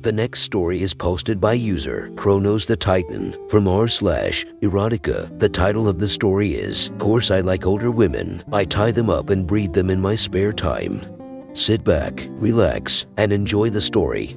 The next story is posted by user Chronos the Titan from r slash erotica. The title of the story is Course I Like Older Women. I tie them up and breed them in my spare time. Sit back, relax, and enjoy the story.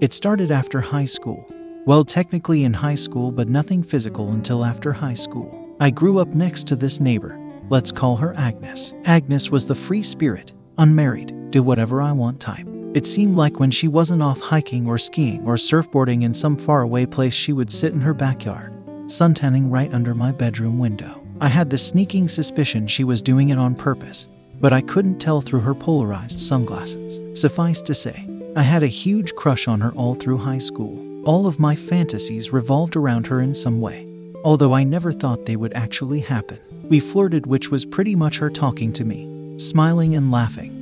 It started after high school. Well, technically in high school, but nothing physical until after high school. I grew up next to this neighbor. Let's call her Agnes. Agnes was the free spirit, unmarried, do whatever I want type. It seemed like when she wasn't off hiking or skiing or surfboarding in some faraway place, she would sit in her backyard, suntanning right under my bedroom window. I had the sneaking suspicion she was doing it on purpose, but I couldn't tell through her polarized sunglasses. Suffice to say, I had a huge crush on her all through high school. All of my fantasies revolved around her in some way, although I never thought they would actually happen. We flirted, which was pretty much her talking to me, smiling and laughing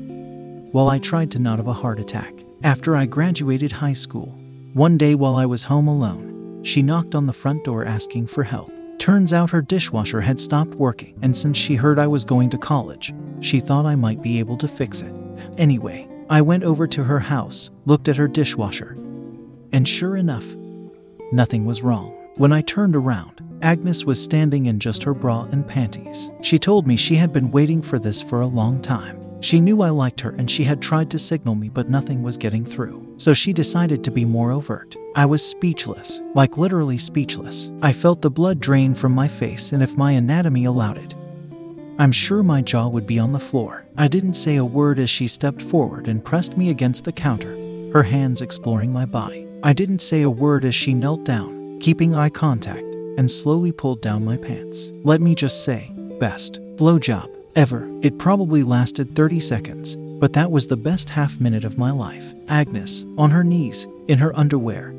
while I tried to not have a heart attack. After I graduated high school, one day while I was home alone, she knocked on the front door asking for help. Turns out her dishwasher had stopped working, and since she heard I was going to college, she thought I might be able to fix it. Anyway, I went over to her house, looked at her dishwasher, and sure enough, nothing was wrong. When I turned around, Agnes was standing in just her bra and panties. She told me she had been waiting for this for a long time. She knew I liked her and she had tried to signal me, but nothing was getting through. So she decided to be more overt. I was speechless, like literally speechless. I felt the blood drain from my face, and if my anatomy allowed it, I'm sure my jaw would be on the floor. I didn't say a word as she stepped forward and pressed me against the counter, her hands exploring my body. I didn't say a word as she knelt down, keeping eye contact, and slowly pulled down my pants. Let me just say, best blowjob ever. It probably lasted 30 seconds, but that was the best half minute of my life. Agnes, on her knees, in her underwear,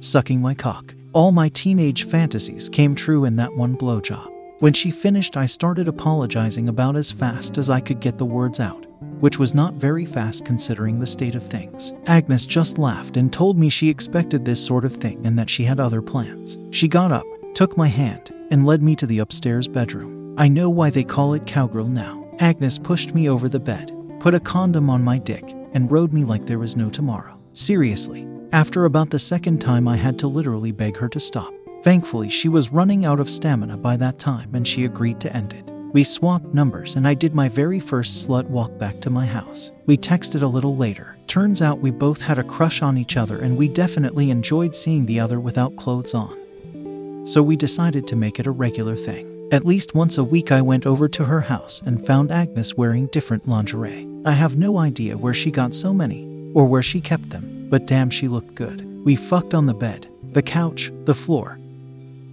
sucking my cock. All my teenage fantasies came true in that one blowjob. When she finished, I started apologizing about as fast as I could get the words out, which was not very fast considering the state of things. Agnes just laughed and told me she expected this sort of thing and that she had other plans. She got up, took my hand, and led me to the upstairs bedroom. I know why they call it cowgirl now. Agnes pushed me over the bed, put a condom on my dick, and rode me like there was no tomorrow. Seriously, after about the second time, I had to literally beg her to stop. Thankfully, she was running out of stamina by that time and she agreed to end it. We swapped numbers and I did my very first slut walk back to my house. We texted a little later. Turns out we both had a crush on each other and we definitely enjoyed seeing the other without clothes on. So we decided to make it a regular thing. At least once a week, I went over to her house and found Agnes wearing different lingerie. I have no idea where she got so many or where she kept them, but damn, she looked good. We fucked on the bed, the couch, the floor,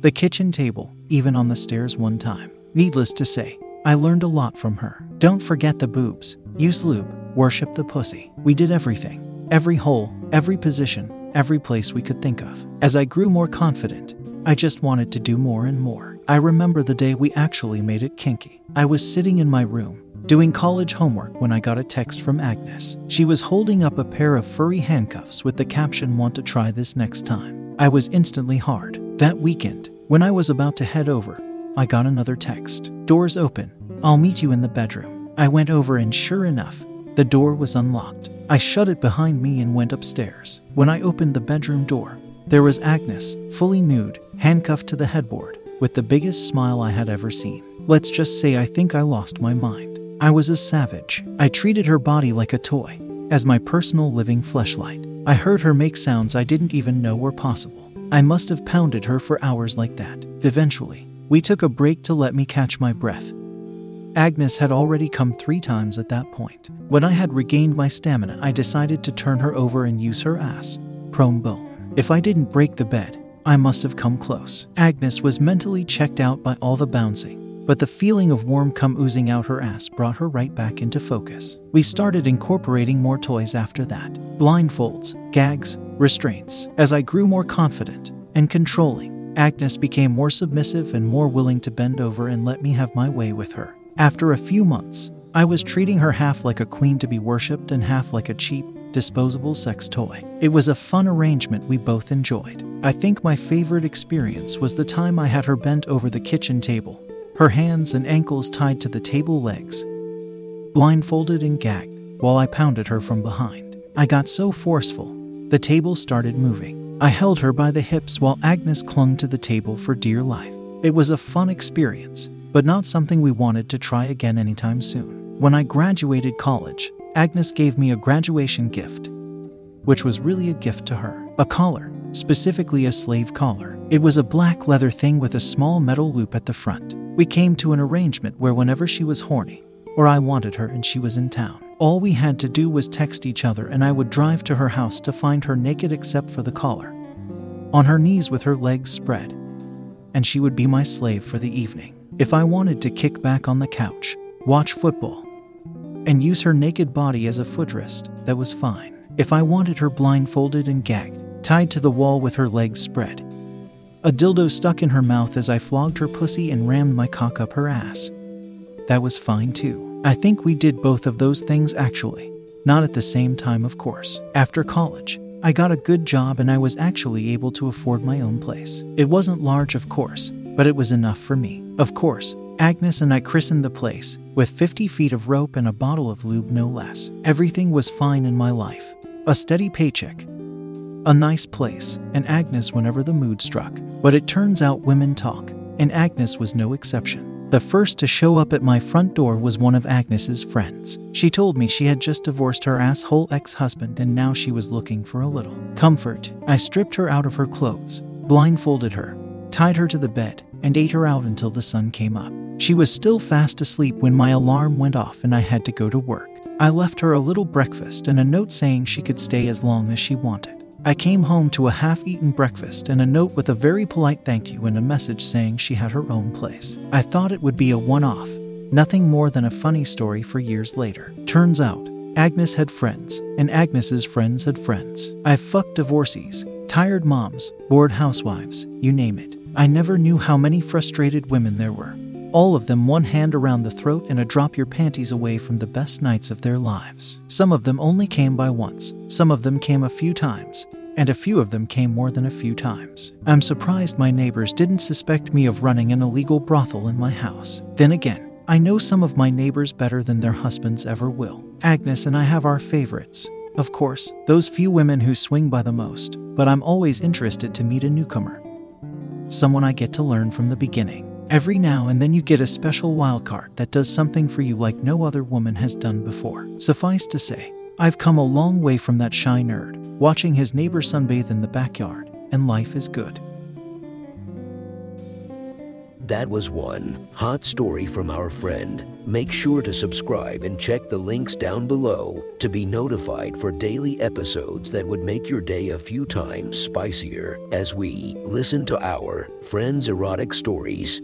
the kitchen table, even on the stairs one time. Needless to say, I learned a lot from her. Don't forget the boobs, use lube, worship the pussy. We did everything, every hole, every position, every place we could think of. As I grew more confident, I just wanted to do more and more. I remember the day we actually made it kinky. I was sitting in my room, doing college homework when I got a text from Agnes. She was holding up a pair of furry handcuffs with the caption, Want to try this next time. I was instantly hard. That weekend, when I was about to head over, I got another text Doors open. I'll meet you in the bedroom. I went over, and sure enough, the door was unlocked. I shut it behind me and went upstairs. When I opened the bedroom door, there was Agnes, fully nude, handcuffed to the headboard with the biggest smile I had ever seen. Let's just say I think I lost my mind. I was a savage. I treated her body like a toy, as my personal living fleshlight. I heard her make sounds I didn't even know were possible. I must have pounded her for hours like that. Eventually, we took a break to let me catch my breath. Agnes had already come three times at that point. When I had regained my stamina, I decided to turn her over and use her ass, prone bone. If I didn't break the bed, I must have come close. Agnes was mentally checked out by all the bouncing, but the feeling of warm cum oozing out her ass brought her right back into focus. We started incorporating more toys after that blindfolds, gags, restraints. As I grew more confident and controlling, Agnes became more submissive and more willing to bend over and let me have my way with her. After a few months, I was treating her half like a queen to be worshipped and half like a cheap, disposable sex toy. It was a fun arrangement we both enjoyed. I think my favorite experience was the time I had her bent over the kitchen table, her hands and ankles tied to the table legs, blindfolded and gagged, while I pounded her from behind. I got so forceful, the table started moving. I held her by the hips while Agnes clung to the table for dear life. It was a fun experience, but not something we wanted to try again anytime soon. When I graduated college, Agnes gave me a graduation gift, which was really a gift to her a collar, specifically a slave collar. It was a black leather thing with a small metal loop at the front. We came to an arrangement where whenever she was horny, or I wanted her and she was in town, all we had to do was text each other and I would drive to her house to find her naked except for the collar, on her knees with her legs spread, and she would be my slave for the evening. If I wanted to kick back on the couch, watch football, and use her naked body as a footrest, that was fine. If I wanted her blindfolded and gagged, tied to the wall with her legs spread, a dildo stuck in her mouth as I flogged her pussy and rammed my cock up her ass, that was fine too. I think we did both of those things actually. Not at the same time, of course. After college, I got a good job and I was actually able to afford my own place. It wasn't large, of course, but it was enough for me. Of course, Agnes and I christened the place, with 50 feet of rope and a bottle of lube, no less. Everything was fine in my life a steady paycheck, a nice place, and Agnes whenever the mood struck. But it turns out women talk, and Agnes was no exception. The first to show up at my front door was one of Agnes's friends. She told me she had just divorced her asshole ex husband and now she was looking for a little comfort. I stripped her out of her clothes, blindfolded her, tied her to the bed, and ate her out until the sun came up. She was still fast asleep when my alarm went off and I had to go to work. I left her a little breakfast and a note saying she could stay as long as she wanted. I came home to a half eaten breakfast and a note with a very polite thank you and a message saying she had her own place. I thought it would be a one off, nothing more than a funny story for years later. Turns out, Agnes had friends, and Agnes's friends had friends. I fucked divorcees, tired moms, bored housewives, you name it. I never knew how many frustrated women there were. All of them one hand around the throat and a drop your panties away from the best nights of their lives. Some of them only came by once, some of them came a few times, and a few of them came more than a few times. I'm surprised my neighbors didn't suspect me of running an illegal brothel in my house. Then again, I know some of my neighbors better than their husbands ever will. Agnes and I have our favorites. Of course, those few women who swing by the most, but I'm always interested to meet a newcomer. Someone I get to learn from the beginning. Every now and then you get a special wildcard that does something for you like no other woman has done before. Suffice to say, I've come a long way from that shy nerd, watching his neighbor sunbathe in the backyard, and life is good. That was one hot story from our friend. Make sure to subscribe and check the links down below to be notified for daily episodes that would make your day a few times spicier as we listen to our friends' erotic stories